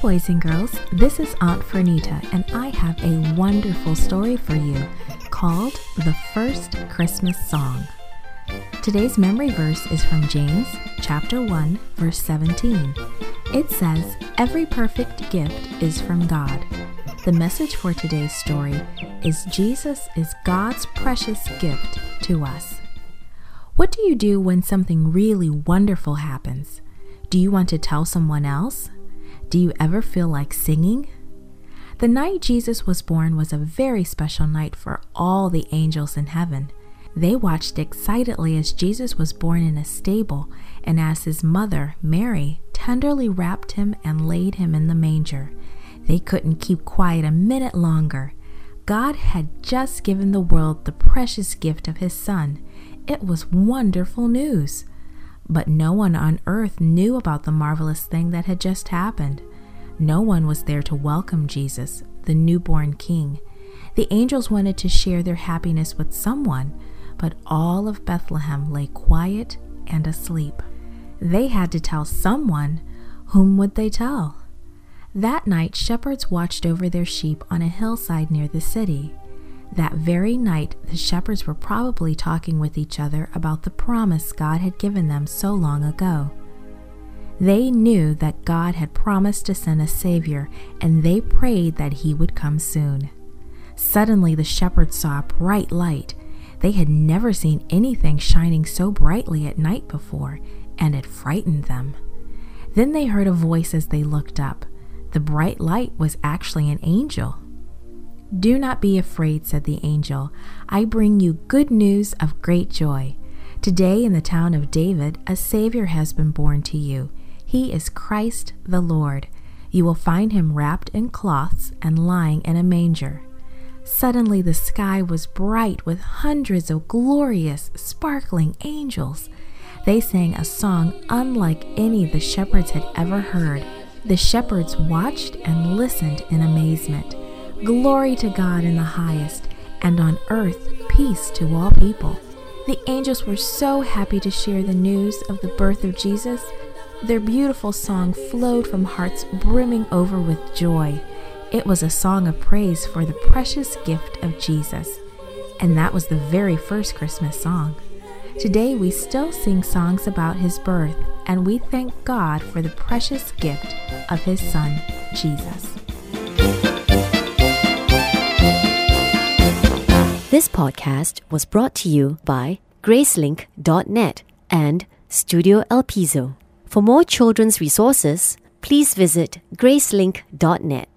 boys and girls. This is Aunt Fernita, and I have a wonderful story for you called The First Christmas Song. Today's memory verse is from James chapter 1, verse 17. It says, Every perfect gift is from God. The message for today's story is Jesus is God's precious gift to us. What do you do when something really wonderful happens? Do you want to tell someone else? Do you ever feel like singing? The night Jesus was born was a very special night for all the angels in heaven. They watched excitedly as Jesus was born in a stable and as his mother, Mary, tenderly wrapped him and laid him in the manger. They couldn't keep quiet a minute longer. God had just given the world the precious gift of his Son. It was wonderful news. But no one on earth knew about the marvelous thing that had just happened. No one was there to welcome Jesus, the newborn king. The angels wanted to share their happiness with someone, but all of Bethlehem lay quiet and asleep. They had to tell someone. Whom would they tell? That night, shepherds watched over their sheep on a hillside near the city. That very night, the shepherds were probably talking with each other about the promise God had given them so long ago. They knew that God had promised to send a Savior, and they prayed that He would come soon. Suddenly, the shepherds saw a bright light. They had never seen anything shining so brightly at night before, and it frightened them. Then they heard a voice as they looked up. The bright light was actually an angel. Do not be afraid, said the angel. I bring you good news of great joy. Today, in the town of David, a Savior has been born to you. He is Christ the Lord. You will find him wrapped in cloths and lying in a manger. Suddenly, the sky was bright with hundreds of glorious, sparkling angels. They sang a song unlike any the shepherds had ever heard. The shepherds watched and listened in amazement. Glory to God in the highest, and on earth peace to all people. The angels were so happy to share the news of the birth of Jesus. Their beautiful song flowed from hearts brimming over with joy. It was a song of praise for the precious gift of Jesus. And that was the very first Christmas song. Today we still sing songs about his birth, and we thank God for the precious gift of his Son, Jesus. This podcast was brought to you by Gracelink.net and Studio El Piso. For more children's resources, please visit Gracelink.net.